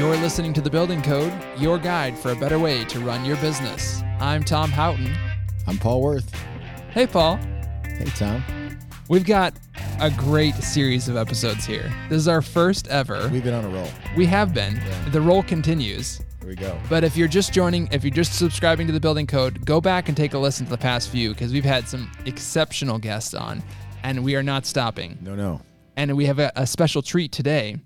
You're listening to The Building Code, your guide for a better way to run your business. I'm Tom Houghton. I'm Paul Worth. Hey, Paul. Hey, Tom. We've got a great series of episodes here. This is our first ever. We've been on a roll. We have been. Yeah. The roll continues. Here we go. But if you're just joining, if you're just subscribing to the building code, go back and take a listen to the past few because we've had some exceptional guests on and we are not stopping. No, no. And we have a, a special treat today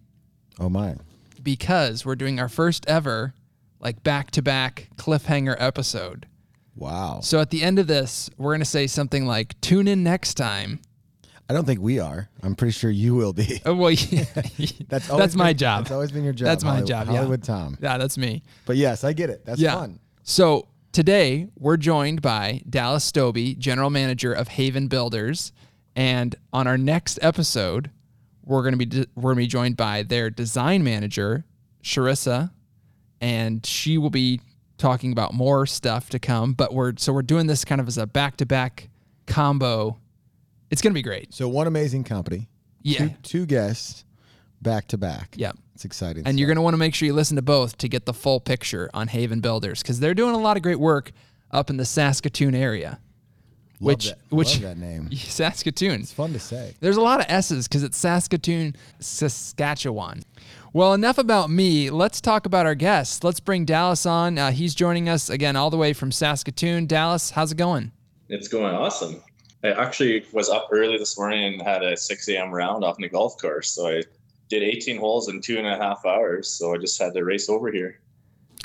Oh, my. Because we're doing our first ever like back to back cliffhanger episode. Wow. So at the end of this, we're going to say something like tune in next time. I don't think we are. I'm pretty sure you will be. Oh, well, yeah. That's that's my been- job. That's always been your job. That's my Hollywood- job, yeah. Hollywood Tom. Yeah, that's me. But yes, I get it. That's yeah. fun. So today we're joined by Dallas Stobbe, general manager of Haven Builders, and on our next episode, we're going to be we're going to be joined by their design manager, Sharissa, and she will be talking about more stuff to come. But we're so we're doing this kind of as a back to back combo. It's going to be great. So one amazing company. Yeah. Two, two guests back to back. Yeah. It's exciting. And you're going to want to make sure you listen to both to get the full picture on Haven Builders because they're doing a lot of great work up in the Saskatoon area. Love which that, which love that name. Saskatoon. It's fun to say. There's a lot of S's because it's Saskatoon, Saskatchewan. Well, enough about me. Let's talk about our guests. Let's bring Dallas on. Uh, he's joining us again all the way from Saskatoon. Dallas, how's it going? It's going awesome. I actually was up early this morning and had a 6 a.m. round off in the golf course. So I did 18 holes in two and a half hours. So I just had to race over here.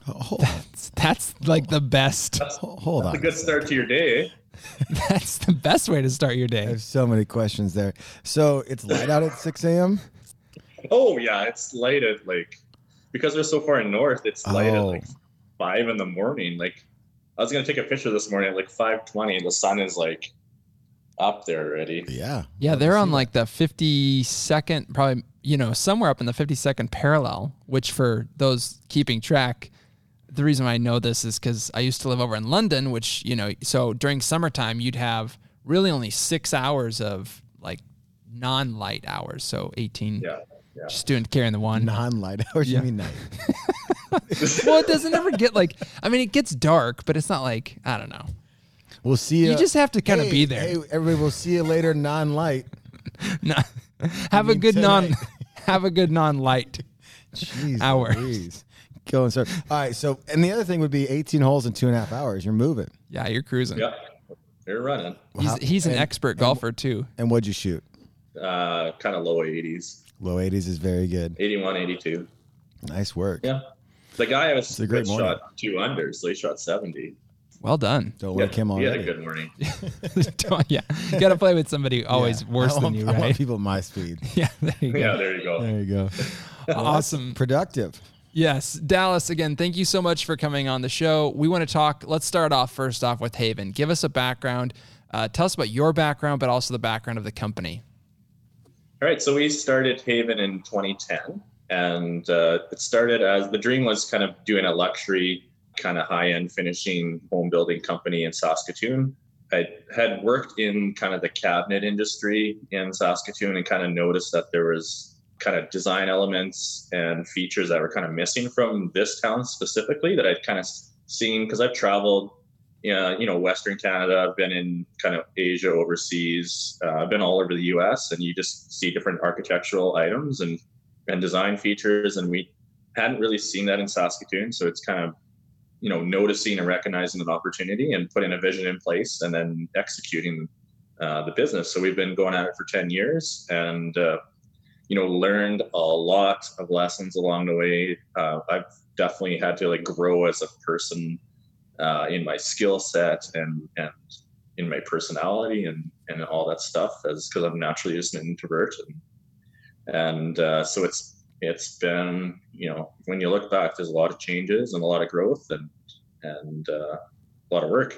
Oh. That's, that's like the best. That's, hold that's on. a good start to your day. That's the best way to start your day. I day. have so many questions there. So it's light out at 6 a.m. Oh, yeah. It's light at like, because we're so far north, it's light at Oh. like five in the morning. Like, I was going to take a picture this morning at like 520. The sun is like up there already. Yeah. Yeah, they're on like the 52nd, probably, you know, somewhere up in the 52nd parallel, which for those keeping track, the reason why I know this is because I used to live over in London, which, you know, so during summertime, you'd have really only six hours of like non light hours. So 18, Yeah. Yeah. just doing carrying the one. non-light hours. Yeah. You mean night? well, it doesn't ever get like, I mean, it gets dark, but it's not like, I don't know. We'll see you. You just have to kind of be there. Hey, everybody, we'll see you later. Non-light. No, have a mean good non, have a good non light Jeez, Hours. Louise. Go and start. All right. So, and the other thing would be 18 holes in two and a half hours. You're moving. Yeah, you're cruising. Yeah. You're running. He's, he's an and- expert golfer too. And what'd you shoot? Uh, kind of low 80s, Low 80s is very good. 81, 82. Nice work. Yeah. The guy I was a great morning. shot two under, so he shot 70. Well done. Don't Yeah, like him he had a good morning. Yeah, you got to play with somebody always Yeah. worse I than want- you, I want people my speed. Yeah, there you go. Yeah, there you go. There you go. Awesome. Productive. Yes, Dallas. Again, thank you so much for coming on the show. We want to talk. Let's start off first off with Haven. Give us a background. Uh, tell us about your background, but also the background of the company. All right, so we started Haven in 2010, and uh, it started as the dream was kind of doing a luxury, kind of high end finishing home building company in Saskatoon. I had worked in kind of the cabinet industry in Saskatoon and kind of noticed that there was kind of design elements and features that were kind of missing from this town specifically that I'd kind of seen because I've traveled yeah, you know, Western Canada. I've been in kind of Asia, overseas. Uh, I've been all over the U.S. and you just see different architectural items and and design features, and we hadn't really seen that in Saskatoon. So it's kind of, you know, noticing and recognizing an opportunity and putting a vision in place, and then executing uh, the business. So we've been going at it for ten years, and uh, you know, learned a lot of lessons along the way. Uh, I've definitely had to like grow as a person uh, in my skill set and and in my personality and and all that stuff as because I'm naturally just an introvert and and uh, so it's it's been you know when you look back there's a lot of changes and a lot of growth and and uh, a lot of work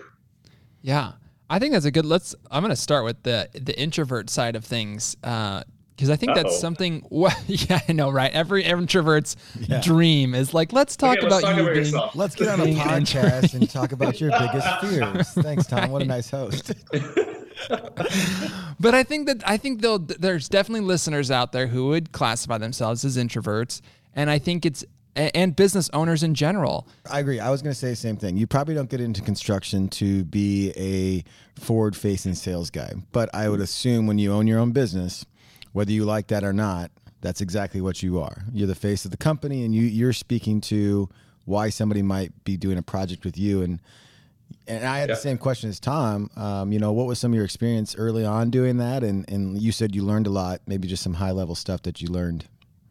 Yeah, I think that's a good. Let's. I'm going to start with the the introvert side of things because I think that's Uh-oh. something. Well, yeah, I know, right? Every introvert's Yeah. dream is like, let's talk Okay, let's about talk you about being. yourself. Let's get on a podcast and talk about your biggest fears. Thanks, Tom. What a nice host. But I think that I think they'll, there's definitely listeners out there who would classify themselves as introverts, and I think it's and, and business owners in general. I agree. I was going to say the same thing. You probably don't get into construction to be a forward facing sales guy, but I would assume when you own your own business, whether you like that or not, that's exactly what you are. You're the face of the company and you, you're speaking to why somebody might be doing a project with you. And, and I had Yeah. the same question as Tom. Um, you know, what was some of your experience early on doing that? And, and you said you learned a lot, maybe just some high level stuff that you learned.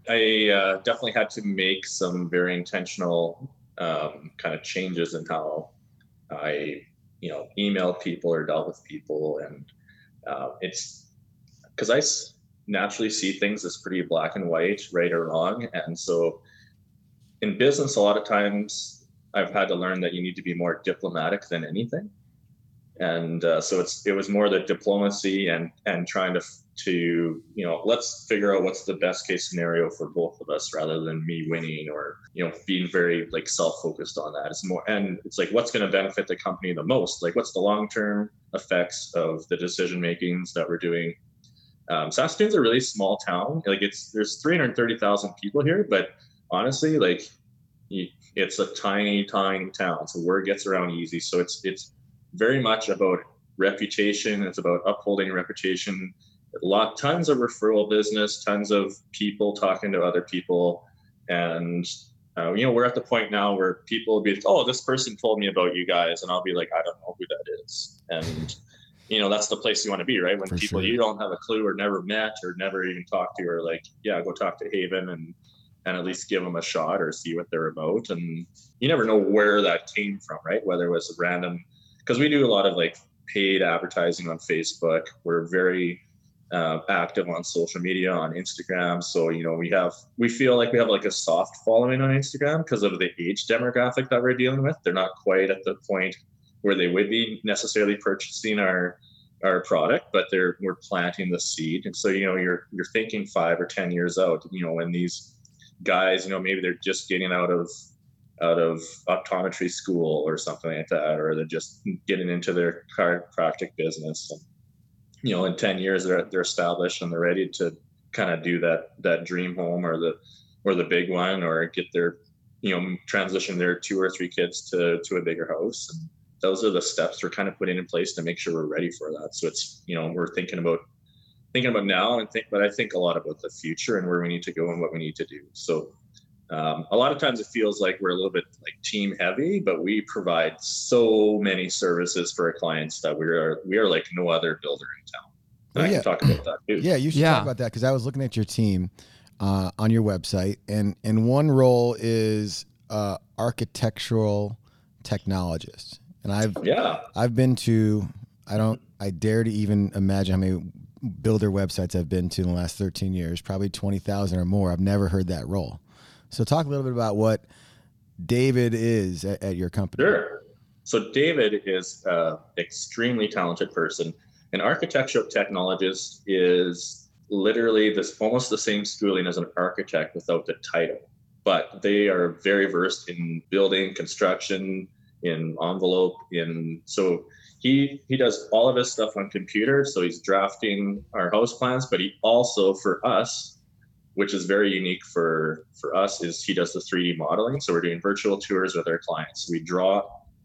I uh, definitely had to make some very intentional um, kind of changes in how I, you know, emailed people or dealt with people, and uh, it's because I naturally see things as pretty black and white, right or wrong, and so in business, a lot of times I've had to learn that you need to be more diplomatic than anything, and uh, so it's it was more the diplomacy and and trying to to you know let's figure out what's the best case scenario for both of us rather than me winning or you know being very like self-focused on that. It's more and it's like what's going to benefit the company the most? Like what's the long-term effects of the decision makings that we're doing um, saskatoon's a really small town. Like it's there's 330000 people here but honestly like it's a tiny tiny town. So word gets around easy. So it's it's very much about reputation. It's about upholding reputation. A lot tons of referral business tons of people talking to other people. And uh, you know we're at the point now where people will be like, oh this person told me about you guys. And i'll be like i don't know who that is. And you know that's the place you want to be right? When For people sure. you don't have a clue or never met or never even talked to or like yeah go talk to haven and and at least give them a shot or see what they're about. And you never know where that came from right? Whether it was random because we do a lot of like paid advertising on facebook. We're very uh, active on social media on instagram. So you know we have we feel like we have like a soft following on instagram because of the age demographic that we're dealing with. They're not quite at the point where they would be necessarily purchasing our our product but they're we're planting the seed. And so you know you're you're thinking five or ten years out you know when these guys you know maybe they're just getting out of out of optometry school or something like that or they're just getting into their chiropractic business. And you know in 10 years they're, they're established and they're ready to kind of do that that dream home or the or the big one or get their you know transition their two or three kids to to a bigger house. And those are the steps we're kind of putting in place to make sure we're ready for that so it's you know we're thinking about thinking about now and think but i think a lot about the future and where we need to go and what we need to do so um, a lot of times it feels like we're a little bit like team heavy, but we provide so many services for our clients that we are we are like no other builder in town. And Oh, I yeah. can talk about that too. Yeah, you should Yeah. talk about that because I was looking at your team uh, on your website, and and one role is uh, architectural technologist, and I've Yeah. I've been to I don't I dare to even imagine how many builder websites I've been to in the last 13 years, probably 20,000 or more. I've never heard that role. So talk a little bit about what David is at, at your company. Sure. So David is an extremely talented person. An architectural technologist is literally this almost the same schooling as an architect without the title, but they are very versed in building, construction, in envelope, in so he he does all of his stuff on computer. So he's drafting our house plans, but he also for us which is very unique for for us is he does the 3d modeling. So we're doing virtual tours with our clients. We draw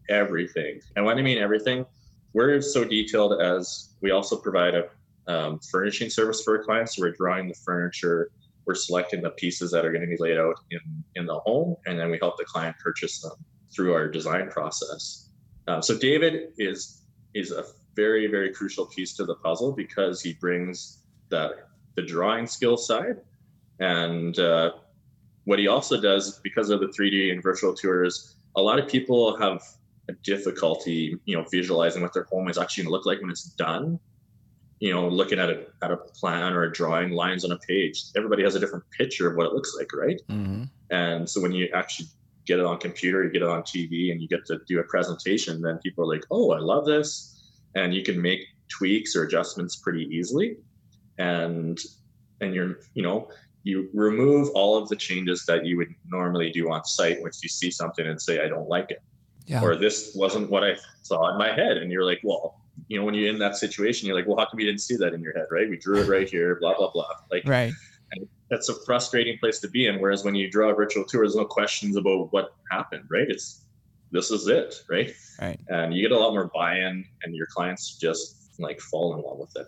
everything. And when i mean everything we're so detailed as we also provide a um, furnishing service for our clients. So we're drawing the furniture we're selecting the pieces that are going to be laid out in in the home and then we help the client purchase them through our design process uh, so david is is a very very crucial piece to the puzzle because he brings the the drawing skill side and uh, what he also does, because of the 3D and virtual tours, a lot of people have a difficulty, you know, visualizing what their home is actually going to look like when it's done. You know, looking at a at a plan or a drawing, lines on a page. Everybody has a different picture of what it looks like, right? Mm-hmm. And so when you actually get it on computer, you get it on TV, and you get to do a presentation, then people are like, "Oh, I love this," and you can make tweaks or adjustments pretty easily, and and you're you know you remove all of the changes that you would normally do on site once you see something and say, "I don't like it," Yeah. or "This wasn't what I saw in my head," and you're like, "Well." You know, when you're in that situation, you're like, "Well, how come you didn't see that in your head, right? We drew it right here, blah blah blah." Like, Right. That's a frustrating place to be in. Whereas when you draw a virtual tour, there's no questions about what happened, right? It's this is it, right? Right. And you get a lot more buy-in, and your clients just like fall in love with it.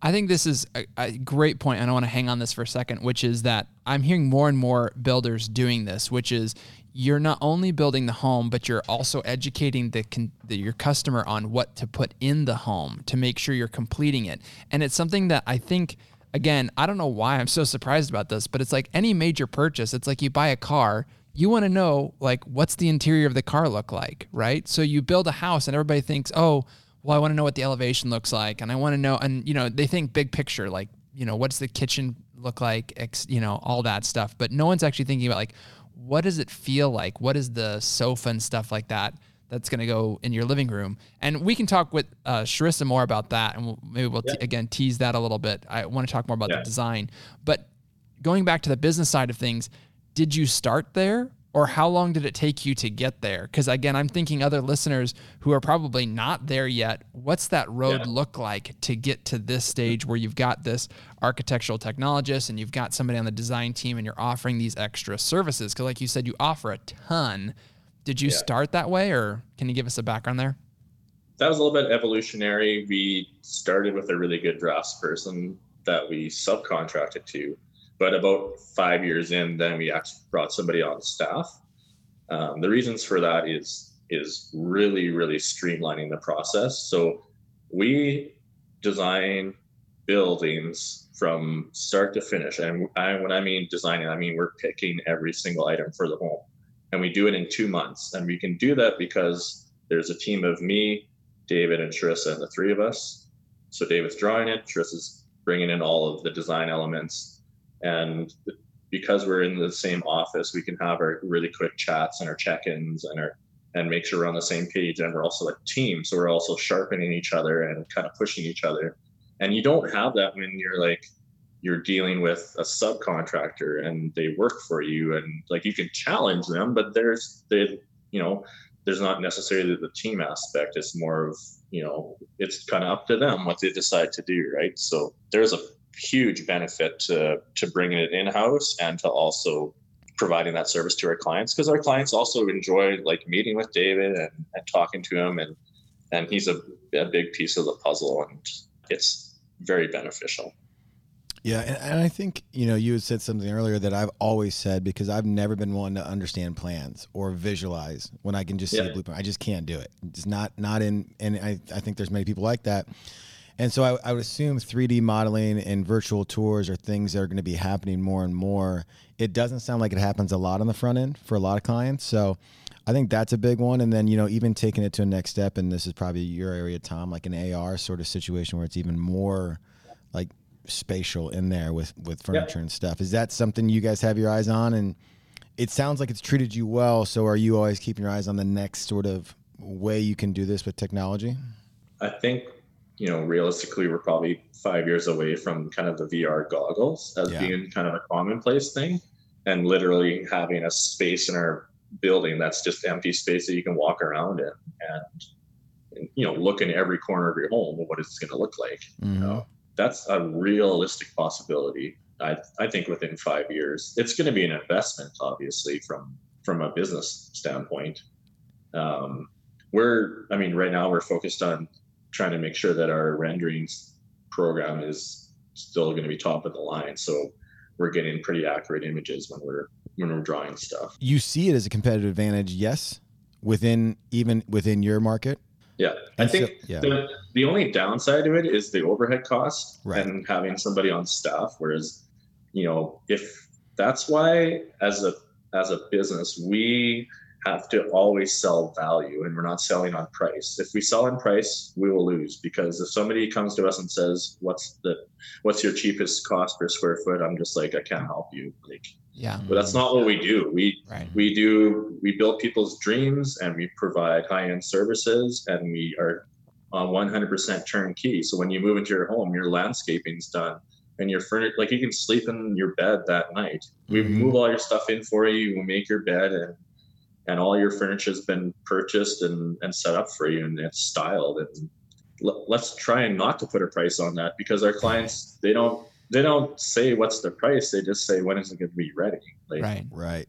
I think this is a, a great point, and I want to hang on this for a second, which is that I'm hearing more and more builders doing this, which is you're not only building the home, but you're also educating the, the, your customer on what to put in the home to make sure you're completing it. And it's something that I think, again, I don't know why I'm so surprised about this, but it's like any major purchase. It's like you buy a car, you want to know like what's the interior of the car look like, right? So you build a house, and everybody thinks, oh, well, I want to know what the elevation looks like, and I want to know, and you know, they think big picture, like you know, what's the kitchen look like, ex, you know, all that stuff. But no one's actually thinking about like what does it feel like? What is the sofa and stuff like that that's going to go in your living room? And we can talk with uh, Sharissa more about that, and we'll, maybe we'll yeah. t- again tease that a little bit. I want to talk more about yeah. the design, but going back to the business side of things, did you start there or how long did it take you to get there? Because again, I'm thinking other listeners who are probably not there yet. What's that road yeah. look like to get to this stage where you've got this architectural technologist and you've got somebody on the design team and you're offering these extra services? Because, like you said, you offer a ton. Did you yeah. start that way, or can you give us a background there? That was a little bit evolutionary. We started with a really good drafts person that we subcontracted to but about five years in, then we actually brought somebody on staff. Um, the reasons for that is is really really streamlining the process. So we design buildings from start to finish, and I, when I mean designing, I mean we're picking every single item for the home, and we do it in two months. And we can do that because there's a team of me, David, and Sharissa, and the three of us. So David's drawing it, Sharissa's bringing in all of the design elements and because we're in the same office, we can have our really quick chats and our check-ins and our and make sure we're on the same page. And we're also a team, so we're also sharpening each other and kind of pushing each other. And you don't have that when you're like you're dealing with a subcontractor and they work for you and like you can challenge them but there's they you know there's not necessarily the team aspect it's more of you know it's kind of up to them what they decide to do right so there's a huge benefit to to bringing it in house and to also providing that service to our clients because our clients also enjoy like meeting with David and, and talking to him and and he's a, a big piece of the puzzle and it's very beneficial. Yeah, and, and, I think you know you had said something earlier that I've always said because I've never been one to understand plans or visualize when I can just see a blueprint. I just can't do it. It's not not in, and I I think there's many people like that. And so I, I, would assume 3D modeling and virtual tours are things that are going to be happening more and more. It doesn't sound like it happens a lot on the front end for a lot of clients. So I think that's a big one. And then, you know, even taking it to a next step, and this is probably your area, Tom, like an AR sort of situation where it's even more like spatial in there with, with furniture yeah. and stuff. Is that something you guys have your eyes on? And it sounds like it's treated you well. So are you always keeping your eyes on the next sort of way you can do this with technology? I think you know, realistically, we're probably five years away from kind of the VR goggles as yeah. being kind of a commonplace thing, and literally having a space in our building that's just empty space that you can walk around in and, and you know look in every corner of your home what it's going to look like. Mm-hmm. You know, that's a realistic possibility. I I think within five years, it's going to be an investment, obviously from from a business standpoint. Um, we're I mean, right now we're focused on trying to make sure that our renderings program is still going to be top of the line. So we're getting pretty accurate images when we're when we're drawing stuff. You see it as a competitive advantage, yes, within even within your market. Yeah, I think so, yeah. The, the only downside to it is the overhead cost right. and having somebody on staff. Whereas, you know, if that's why as a as a business we have to always sell value and we're not selling on price. If we sell on price, we will lose because if somebody comes to us and says, "What's the what's your cheapest cost per square foot?" I'm just like, "I can't help you." Like yeah. But that's not what we do. We right. we do we build people's dreams and we provide high-end services and we are on 100% turnkey. So when you move into your home, your landscaping's done and your furniture like you can sleep in your bed that night. We mm-hmm. move all your stuff in for you, we make your bed and and all your furniture has been purchased and, and set up for you and it's styled and l- let's try and not to put a price on that because our clients they don't they don't say what's the price. They just say when is it going to be ready. Like, right. Right.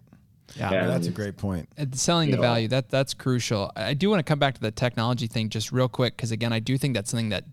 Yeah, Yeah. that's a great point. And selling the know. value that that's crucial. I do want to come back to the technology thing just real quick because again, I do think that's something that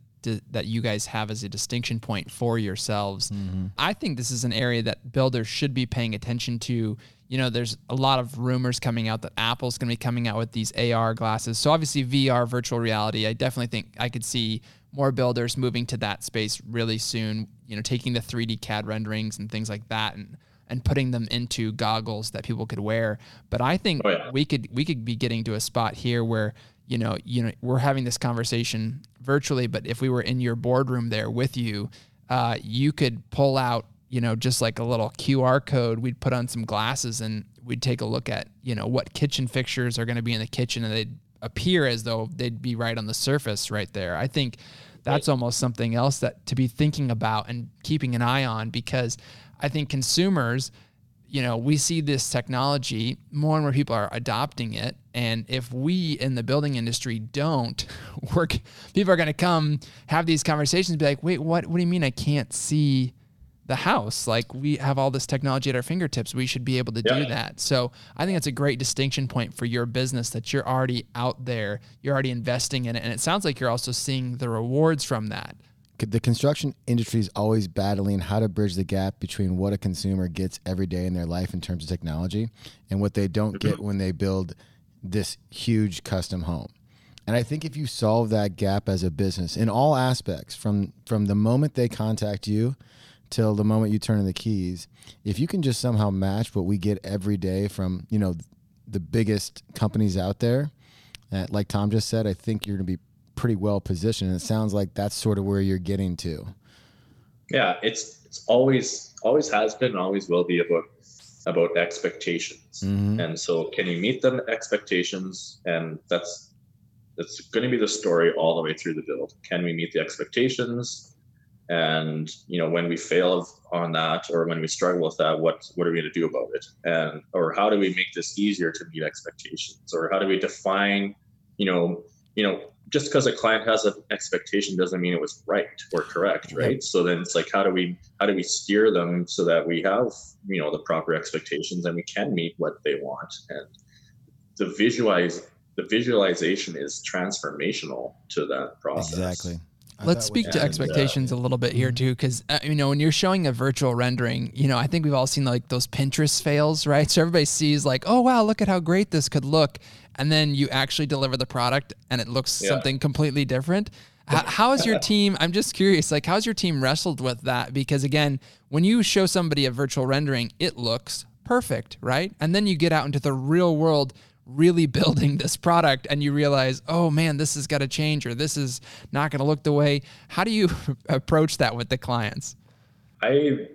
that you guys have as a distinction point for yourselves. Mm-hmm. I think this is an area that builders should be paying attention to. You know, there's a lot of rumors coming out that Apple's going to be coming out with these AR glasses. So obviously VR virtual reality, I definitely think I could see more builders moving to that space really soon, you know, taking the 3D CAD renderings and things like that and and putting them into goggles that people could wear. But I think Oh, yeah. we could we could be getting to a spot here where you know you know we're having this conversation virtually, but if we were in your boardroom there with you, uh, you could pull out you know just like a little QR code. We'd put on some glasses and we'd take a look at you know what kitchen fixtures are going to be in the kitchen, and they'd appear as though they'd be right on the surface right there. I think that's almost something else that to be thinking about and keeping an eye on because I think consumers you know, we see this technology more and more people are adopting it. And if we in the building industry don't work, people are going to come have these conversations be like, wait, what, what do you mean I can't see the house? Like we have all this technology at our fingertips. We should be able to do that. So I think it's a great distinction point for your business that you're already out there, you're already investing in it. And it sounds like you're also seeing the rewards from that. the construction industry is always battling how to bridge the gap between what a consumer gets every day in their life in terms of technology and what they don't mm-hmm. get when they build this huge custom home. And I think if you solve that gap as a business in all aspects, from from the moment they contact you till the moment you turn in the keys, if you can just somehow match what we get every day from you know the biggest companies out there, uh, like Tom just said, I think you're going to be pretty well positioned. And it sounds like that's sort of where you're getting to. yeah it's it's always always has been and always will be about about expectations Mhm. and so can you meet them expectations and that's that's going to be the story all the way through the build can we meet the expectations and you know when we fail on that or when we struggle with that what what are we going to do about it? And or how do we make this easier to meet expectations? Or how do we define you know you know just because a client has an expectation doesn't mean it was right or correct right? So then it's like how do we how do we steer them so that we have you know the proper expectations and we can meet what they want? And the visualize the visualization is transformational to that process. Exactly. Let's speak to And, uh, expectations a little bit here too, because uh, you know when you're showing a virtual rendering, you know I think we've all seen like those Pinterest fails, right? So everybody sees like, oh wow, look at how great this could look, and then you actually deliver the product and it looks Yeah. something completely different. H- how is your team? I'm just curious, like how's your team wrestled with that? Because again, when you show somebody a virtual rendering, it looks perfect, right? And then you get out into the real world really building this product and you realize, oh man, this has got to change or this is not going to look the way. How do you approach that with the clients? I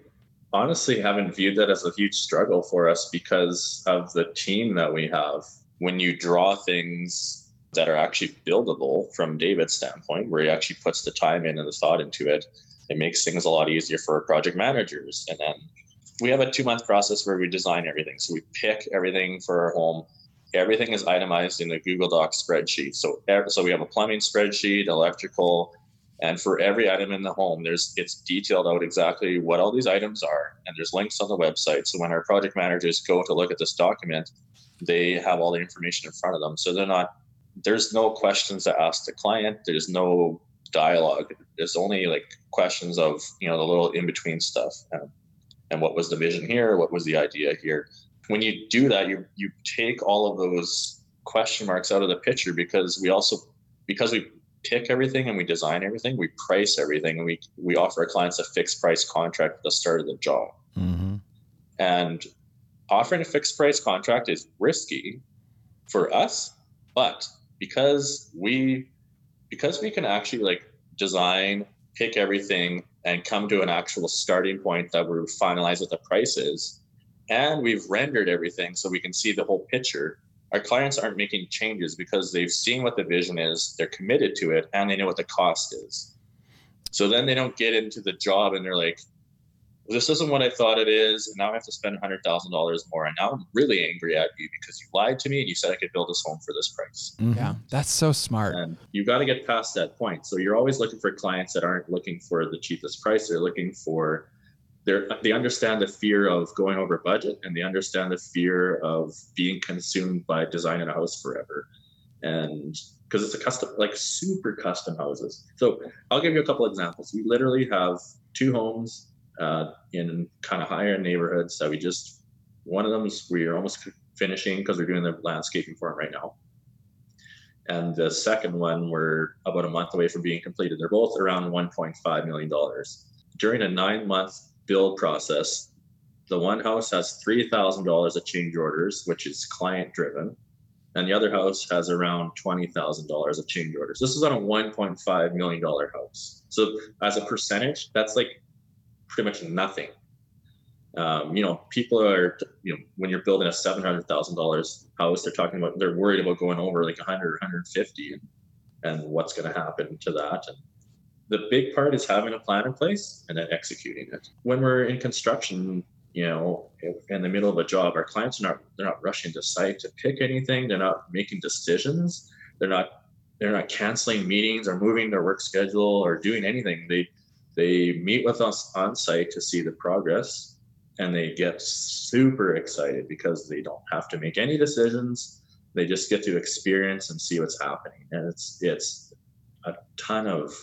honestly haven't viewed that as a huge struggle for us because of the team that we have. When you draw things that are actually buildable from David's standpoint, where he actually puts the time in and the thought into it, it makes things a lot easier for project managers. And then we have a two month process where we design everything. So we pick everything for our home. Everything is itemized in a Google Docs spreadsheet. So, so we have a plumbing spreadsheet, electrical, and for every item in the home, there's it's detailed out exactly what all these items are, and there's links on the website. So when our project managers go to look at this document, they have all the information in front of them. So they're not there's no questions to ask the client. There's no dialogue. There's only like questions of you know the little in between stuff. And what was the vision here? What was the idea here? When you do that, you you take all of those question marks out of the picture because we also because we pick everything and we design everything, we price everything, and we we offer our clients a fixed price contract at the start of the job. Mm-hmm. And offering a fixed price contract is risky for us, but because we because we can actually like design, pick everything, and come to an actual starting point that we finalize what the price is, and we've rendered everything so we can see the whole picture. Our clients aren't making changes because they've seen what the vision is, they're committed to it, and they know what the cost is. So then they don't get into the job and they're like, this isn't what I thought it is, and now I have to spend hundred thousand dollars more, and now I'm really angry at you because you lied to me and you said I could build this home for this price. Mm-hmm. Yeah, that's so smart. And you got to get past that point. So you're always looking for clients that aren't looking for the cheapest price; they're looking for they they understand the fear of going over budget and they understand the fear of being consumed by designing a house forever. And because it's a custom like super custom houses. So i'll give you a couple examples. We literally have two homes uh, in kind of higher neighborhoods that we just one of them is we're almost finishing because we're doing the landscaping for them right now. And the second one we're about a month away from being completed. They're both around 1.5 million dollars. During a nine month build process, the one house has $3,000 of change orders, which is client driven. And the other house has around $20,000 of change orders. This is on a $1.5 million house. So, as a percentage, that's like pretty much nothing. Um, you know, people are, you know, when you're building a $700,000 house, they're talking about, they're worried about going over like 100 or 150 and, and what's going to happen to that. And the big part is having a plan in place and then executing it. When we're in construction, you know, in the middle of a job, our clients are not they're not rushing to site to pick anything. They're not making decisions. They're not they're not canceling meetings or moving their work schedule or doing anything. They they meet with us on site to see the progress and they get super excited because they don't have to make any decisions. They just get to experience and see what's happening. And it's it's a ton of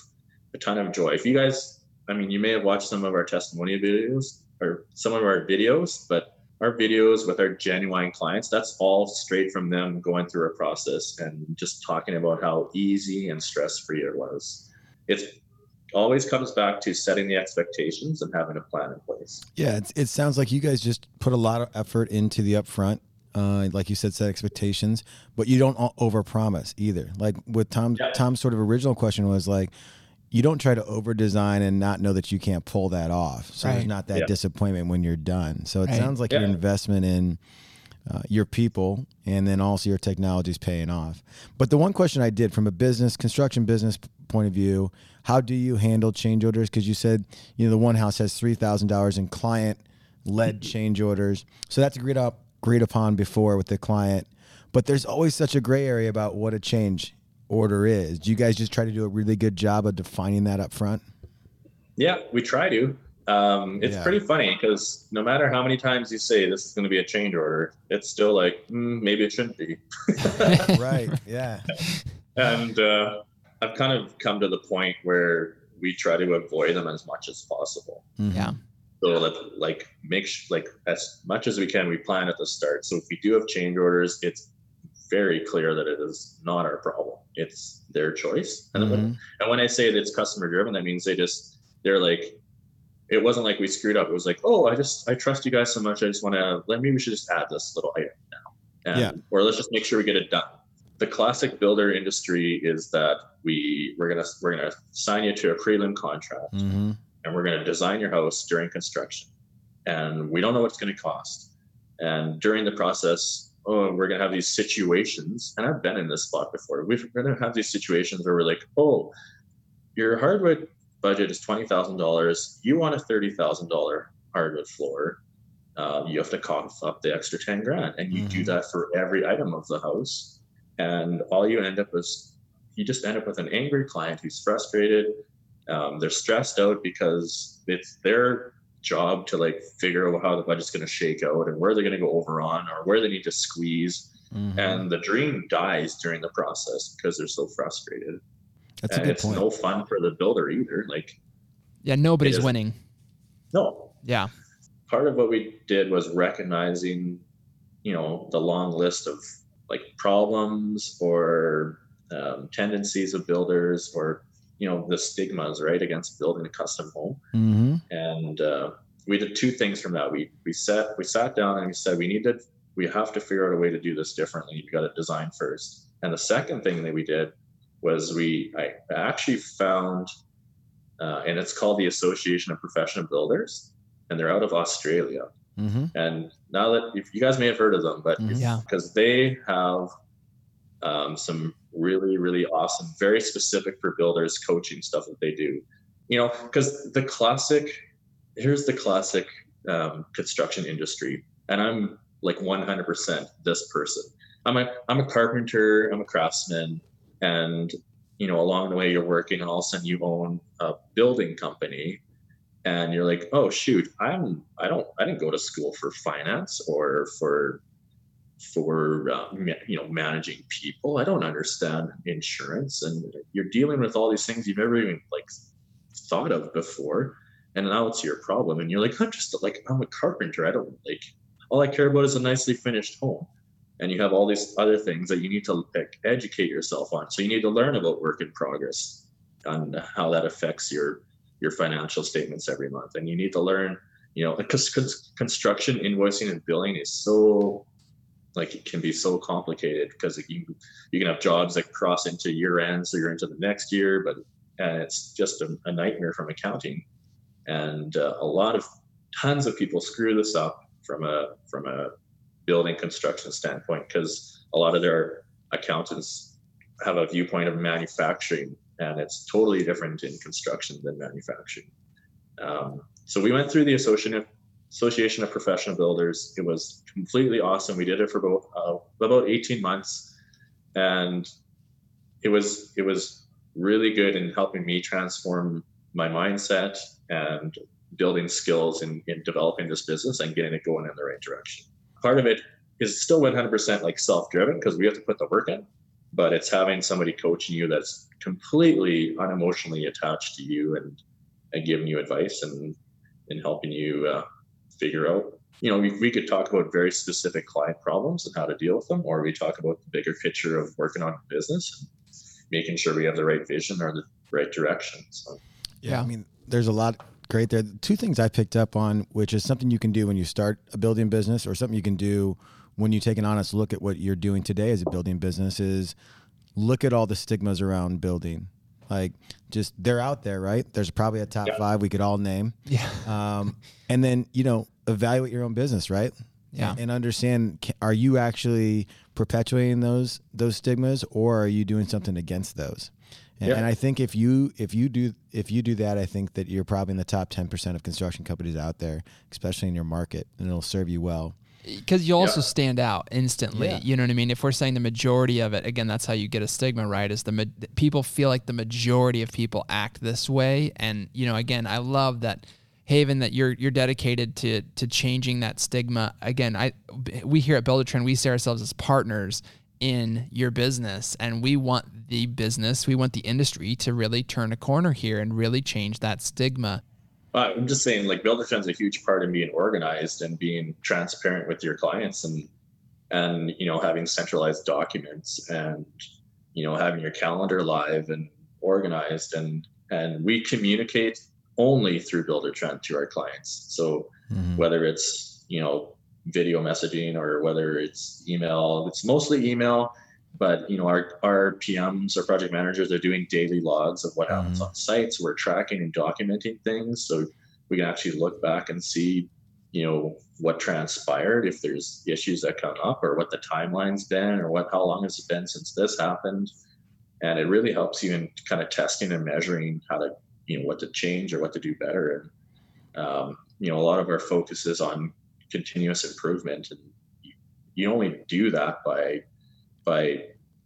a ton of joy. If you guys, I mean, you may have watched some of our testimonial videos or some of our videos, but our videos with our genuine clients, that's all straight from them going through a process and just talking about how easy and stress free it was. It always comes back to setting the expectations and having a plan in place. Yeah, it sounds like you guys just put a lot of effort into the upfront. Uh, like you said, set expectations, but you don't overpromise either. Like with Tom, yeah. Tom's sort of original question was like, you don't try to over design and not know that you can't pull that off. So right. there's not that yeah. disappointment when you're done. So it right. sounds like yeah. your investment in uh, your people and then also your technology is paying off. But the one question I did from a business, construction business point of view, how do you handle change orders? Because you said, you know, the one house has $3,000 in client led change orders. So that's agreed up, agreed upon before with the client. But there's always such a gray area about what a change order is. Do you guys just try to do a really good job of defining that up front? Yeah, we try to. Um, it's yeah. pretty funny because no matter how many times you say this is going to be a change order, it's still like mm, maybe it shouldn't be. right. Yeah. and uh, I've kind of come to the point where we try to avoid them as much as possible. Mm-hmm. Yeah. So that like make sh- like as much as we can, we plan at the start. So if we do have change orders, it's very clear that it is not our problem. It's their choice. And, mm-hmm. when, and when I say that it's customer driven, that means they just, they're like, it wasn't like we screwed up. It was like, oh, I just, I trust you guys so much. I just want to, let me, we should just add this little item now. And, yeah. Or let's just make sure we get it done. The classic builder industry is that we, we're going to, we're going to sign you to a prelim contract mm-hmm. and we're going to design your house during construction. And we don't know what it's going to cost. And during the process, oh, we're going to have these situations, and I've been in this spot before. We're going to have these situations where we're like, oh, your hardwood budget is twenty thousand dollars. You want a thirty thousand dollar hardwood floor. Um, you have to cough up the extra ten grand, and you mm-hmm. do that for every item of the house. And all you end up is you just end up with an angry client who's frustrated. Um, they're stressed out because it's their job to like figure out how the budget's going to shake out and where they're going to go over on or where they need to squeeze. Mm-hmm. And the dream dies during the process because they're so frustrated. That's and it's point. no fun for the builder either. Like, yeah, nobody's winning. No. Yeah. Part of what we did was recognizing, you know, the long list of like problems or um, tendencies of builders or you know the stigmas right against building a custom home mm-hmm. and uh, we did two things from that we we sat we sat down and we said we needed we have to figure out a way to do this differently we got to design first and the second thing that we did was we i actually found uh, and it's called the association of professional builders and they're out of australia mm-hmm. and now that if you guys may have heard of them but mm-hmm. yeah because they have um, some really, really awesome, very specific for builders coaching stuff that they do. You know, because the classic, here's the classic um, construction industry, and I'm like 100% this person. I'm a I'm a carpenter, I'm a craftsman, and you know along the way you're working, and all of a sudden you own a building company, and you're like, oh shoot, I'm I don't I didn't go to school for finance or for for um, you know managing people. I don't understand insurance, and you're dealing with all these things you've never even like thought of before, and now it's your problem. And you're like, I'm just like I'm a carpenter. I don't like all I care about is a nicely finished home. And you have all these other things that you need to like, educate yourself on. So you need to learn about work in progress and how that affects your your financial statements every month. And you need to learn, you know, because construction invoicing and billing is so like it can be so complicated because you you can have jobs that cross into year end, so you're into the next year, but and it's just a, a nightmare from accounting. And uh, a lot of tons of people screw this up from a from a building construction standpoint because a lot of their accountants have a viewpoint of manufacturing and it's totally different in construction than manufacturing. Um, so we went through the association Association of Professional Builders. It was completely awesome. We did it for about uh, about 18 months, and it was it was really good in helping me transform my mindset and building skills in, in developing this business and getting it going in the right direction. Part of it is still 100% like self-driven because we have to put the work in, but it's having somebody coaching you that's completely unemotionally attached to you and and giving you advice and and helping you uh, figure out. You know, we, we could talk about very specific client problems and how to deal with them, or we talk about the bigger picture of working on a business and making sure we have the right vision or the right direction. So, yeah, I mean, there's a lot great there. Two things I picked up on, which is something you can do when you start a building business, or something you can do when you take an honest look at what you're doing today as a building business, is look at all the stigmas around building. Like, just they're out there, right? There's probably a top yeah. five we could all name. Yeah. Um, and then you know, evaluate your own business, right? Yeah. And understand: are you actually perpetuating those those stigmas, or are you doing something against those? And, yeah. and, I think if you if you do if you do that, I think that you're probably in the top ten percent of construction companies out there, especially in your market, and it'll serve you well. Because you also yeah. stand out instantly. Yeah. You know what I mean? If we're saying the majority of it, again, that's how you get a stigma, right? Is the ma- people feel like the majority of people act this way, and you know, again, I love that. Haven, that you're you're dedicated to to changing that stigma. Again, I we here at Buildertrend we see ourselves as partners in your business and we want the business we want the industry to really turn a corner here and really change that stigma i'm just saying like Buildertrend's a huge part in being organized and being transparent with your clients and and you know having centralized documents and you know having your calendar live and organized and and we communicate only through Buildertrend to our clients so mm-hmm. whether it's you know video messaging or whether it's email. It's mostly email, but you know our our PMs, our project managers, are doing daily logs of what mm-hmm. happens on sites. We're tracking and documenting things, so we can actually look back and see, you know, what transpired, if there's issues that come up, or what the timeline's been, or what how long has it been since this happened. And it really helps you in kind of testing and measuring how to, you know, what to change or what to do better. And um, you know, a lot of our focus is on continuous improvement and you only do that by by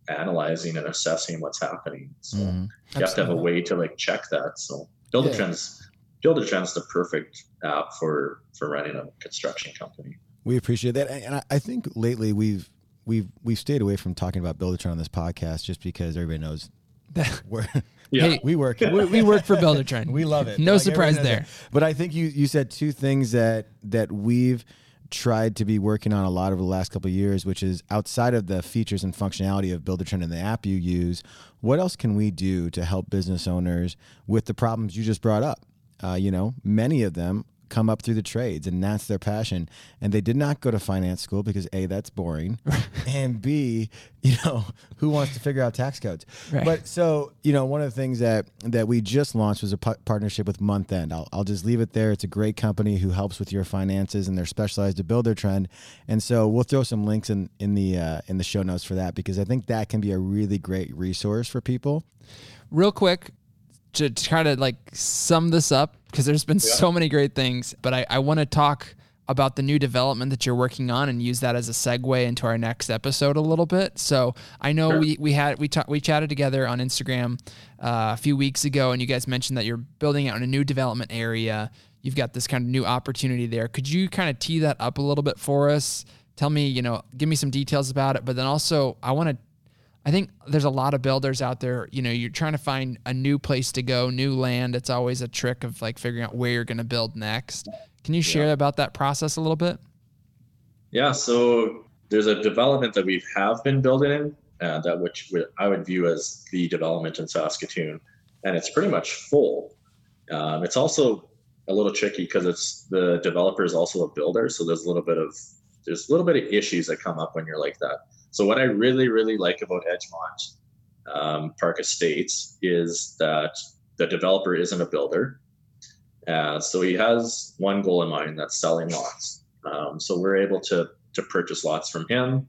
analyzing and assessing what's happening so mm-hmm. you have to have a way to like check that so Buildertrend's build a trends the perfect app for for running a construction company we appreciate that and i think lately we've we've we've stayed away from talking about Buildertrend on this podcast just because everybody knows that we're yeah. Hey, we work we, we, work for Buildertrend. we love it. No like surprise there. It. But I think you you said two things that that we've tried to be working on a lot over the last couple years, which is outside of the features and functionality of Buildertrend and the app you use, what else can we do to help business owners with the problems you just brought up? Uh, you know, many of them come up through the trades and that's their passion. And they did not go to finance school because a that's boring and b you know who wants to figure out tax codes? Right. but so you know one of the things that that we just launched was a p- partnership with month end. I'll, I'll just leave it there. It's a great company who helps with your finances and they're specialized to Buildertrend. And so we'll throw some links in in the uh, in the show notes for that because i think that can be a really great resource for people. Real quick to try to like sum this up because there's been yeah. so many great things, but I, I want to talk about the new development that you're working on and use that as a segue into our next episode a little bit. So I know sure. we, we had we talked we chatted together on Instagram uh, a few weeks ago, and you guys mentioned that you're building out in a new development area you've got this kind of new opportunity there. Could you kind of tee that up a little bit for us? Tell me, you know, give me some details about it, but then also I want to I think there's a lot of builders out there, you know, you're trying to find a new place to go, new land. It's always a trick of like figuring out where you're going to build next. Can you share yeah. about that process a little bit? Yeah, so there's a development that we have been building in uh, that which I would view as the development in Saskatoon, and it's pretty much full. Um, it's also a little tricky because it's the developer is also a builder, so there's a little bit of there's a little bit of issues that come up when you're like that. So what I really really like about Edgemont um, Park Estates is that the developer isn't a builder, uh, so he has one goal in mind that's selling lots. Um, so we're able to to purchase lots from him.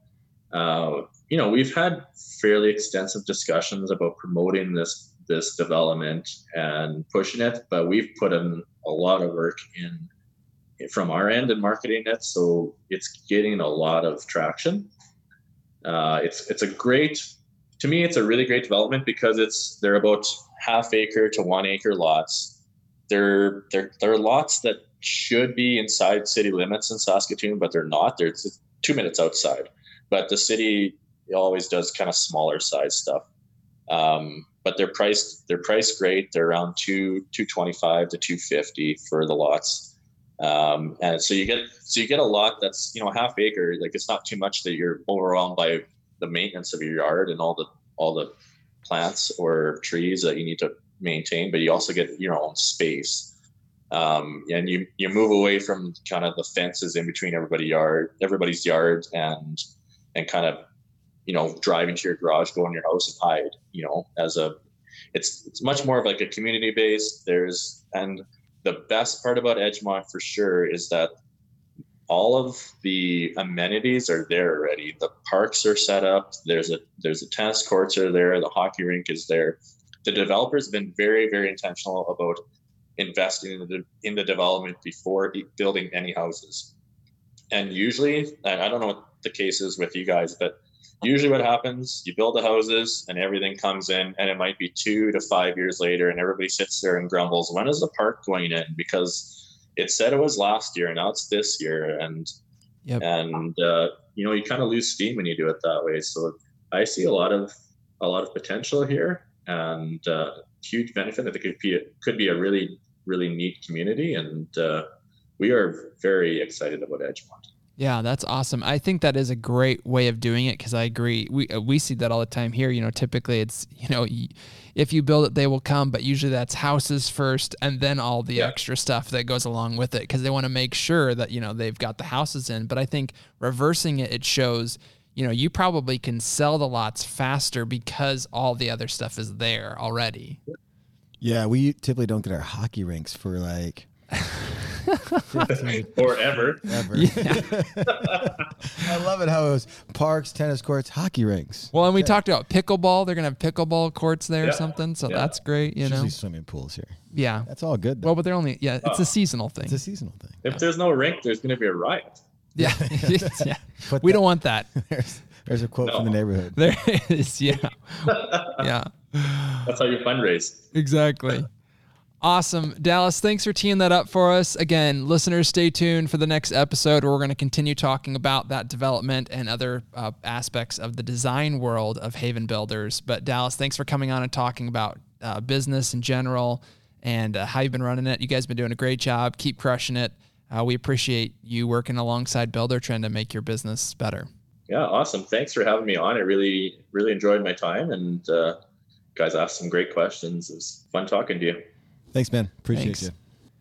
Uh, you know, we've had fairly extensive discussions about promoting this this development and pushing it, but we've put in a lot of work in from our end in marketing it, so it's getting a lot of traction. Uh, it's it's a great to me. It's a really great development because it's they're about half acre to one acre lots. They're they're they're lots that should be inside city limits in Saskatoon, but they're not. They're two minutes outside. But the city always does kind of smaller size stuff. Um, but they're priced they're priced great. They're around two two twenty five to two fifty for the lots. Um, and so you get so you get a lot that's you know half acre. Like it's not too much that you're overwhelmed by the maintenance of your yard and all the all the plants or trees that you need to maintain, but you also get your own space. Um, and you you move away from kind of the fences in between everybody yard everybody's yard and and kind of you know drive into your garage go in your house and hide you know as a it's it's much more of like a community base there's and the best part about edgemont for sure is that all of the amenities are there already. The parks are set up. There's a there's a tennis courts are there. The hockey rink is there. The developers have been very very intentional about investing in the in the development before building any houses. And usually, I don't know what the case is with you guys, but usually what happens, you build the houses and everything comes in, and it might be two to five years later, and everybody sits there and grumbles, when is the park going in? Because it said it was last year, and now it's this year, and yep. and uh, you know you kind of lose steam when you do it that way. So I see a lot of a lot of potential here, and uh, huge benefit that it could be could be a really really neat community, and uh, we are very excited about Edgemont. Yeah, that's awesome. I think that is a great way of doing it because I agree. We uh, we see that all the time here. You know, typically it's you know, if you build it, they will come, but usually that's houses first, and then all the yeah. extra stuff that goes along with it because they want to make sure that you know they've got the houses in. But I think reversing it, it shows you know you probably can sell the lots faster because all the other stuff is there already. Yeah, we typically don't get our hockey rinks for like forever. Ever. Yeah. I love it how it was parks, tennis courts, hockey rinks. Well, and we yeah. talked about pickleball. They're gonna have pickleball courts there yeah. or something. So that's great. You know, swimming pools here. Yeah, that's all good. Though. Well, but they're only yeah. It's a uh, seasonal thing. It's a seasonal thing. If there's no rink, there's gonna be a riot. Yeah, yeah. we that, don't want that. There's, there's a quote no. from the neighborhood. There is. Yeah, yeah. That's how you fundraise. Exactly. Awesome. Dallas, thanks for teeing that up for us. Again, listeners, stay tuned for the next episode where we're going to continue talking about that development and other uh, aspects of the design world of Haven Builders. But, Dallas, thanks for coming on and talking about uh, business in general and uh, how you've been running it. You guys have been doing a great job. Keep crushing it. Uh, we appreciate you working alongside Buildertrend to make your business better. Yeah, awesome. Thanks for having me on. I really, really enjoyed my time and uh, guys asked some great questions. It was fun talking to you. Thanks, man. Appreciate Thanks. you.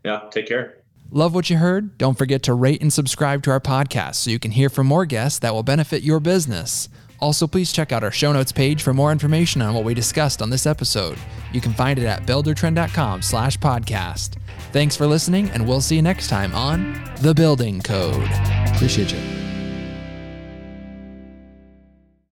Yeah, take care. Love what you heard? Don't forget to rate and subscribe to our podcast so you can hear from more guests that will benefit your business. Also, please check out our show notes page for more information on what we discussed on this episode. You can find it at buildertrend.com slash podcast. Thanks for listening, and we'll see you next time on The Building Code. Appreciate you.